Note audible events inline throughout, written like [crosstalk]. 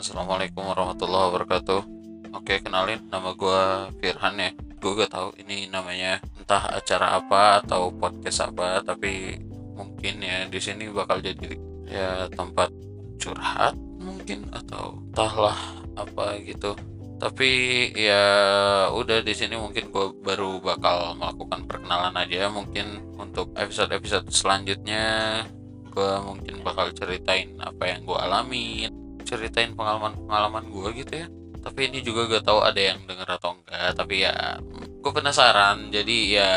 Assalamualaikum warahmatullahi wabarakatuh. Oke, kenalin nama gue Firhan ya. Gue gak tahu ini namanya entah acara apa atau podcast apa, tapi mungkin ya di sini bakal jadi ya tempat curhat mungkin atau entahlah apa gitu. Tapi ya udah di sini mungkin gue baru bakal melakukan perkenalan aja. Mungkin untuk episode-episode selanjutnya gue mungkin bakal ceritain apa yang gue alamin ceritain pengalaman-pengalaman gue gitu ya. Tapi ini juga gak tahu ada yang denger atau enggak. Tapi ya gue penasaran. Jadi ya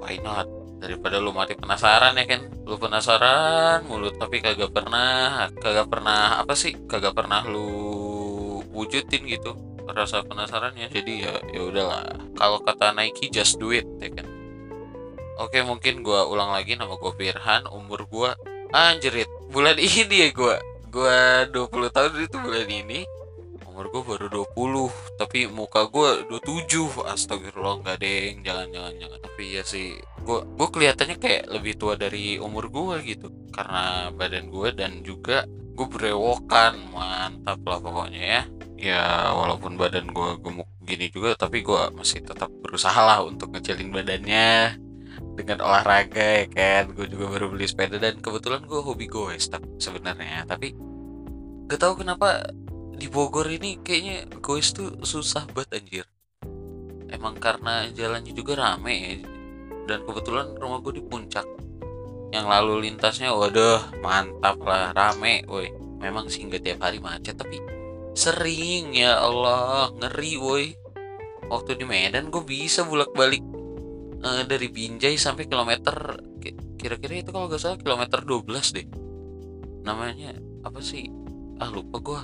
why not? Daripada lu mati penasaran ya kan lu penasaran mulut tapi kagak pernah kagak pernah apa sih? Kagak pernah lu wujudin gitu. Rasa penasarannya jadi ya ya udahlah. Kalau kata Nike just do it ya kan oke mungkin gue ulang lagi. Nama gue Firhan. Umur gue anjrit bulan [laughs] ini ya gue gue 20 tahun itu bulan ini umur gue baru 20 tapi muka gue 27 astagfirullah nggak deng jangan jangan jangan. Tapi ya sih gue gue kelihatannya kayak lebih tua dari umur gue gitu. Karena badan gue dan juga gue berewokan mantap lah pokoknya ya. Ya walaupun badan gue gemuk gini juga tapi gue masih tetap berusaha lah untuk ngecilin badannya dengan olahraga ya kan? Gue juga baru beli sepeda dan kebetulan gue hobi goes sebenarnya. Tapi gak tahu kenapa di Bogor ini kayaknya goes tuh susah banget anjir. Emang karena jalannya juga rame ya. Dan kebetulan rumah gue di puncak. Yang lalu lintasnya waduh mantap lah rame woi. Memang sih nggak tiap hari macet tapi sering ya Allah ngeri woi. Waktu di Medan gue bisa bolak balik uh, dari Binjai sampai kilometer kira-kira itu kalau gak salah kilometer 12 deh. Namanya apa sih? Ah lupa gue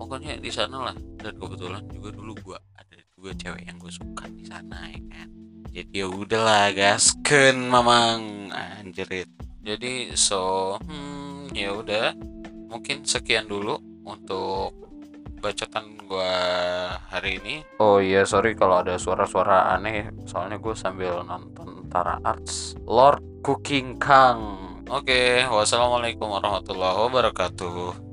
pokoknya di sana lah. Dan kebetulan juga dulu gue ada juga cewek yang gue suka di sana ya kan? Jadi ya udahlah gasken mamang. Anjrit jadi so hmm, ya udah. Mungkin sekian dulu untuk bacotan gue hari ini. Oh iya sorry kalau ada suara-suara aneh. Soalnya gue sambil nonton Tara Arts Lord Cooking Kang. Oke okay, wassalamualaikum warahmatullahi wabarakatuh